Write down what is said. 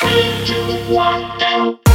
Three, two, one, go.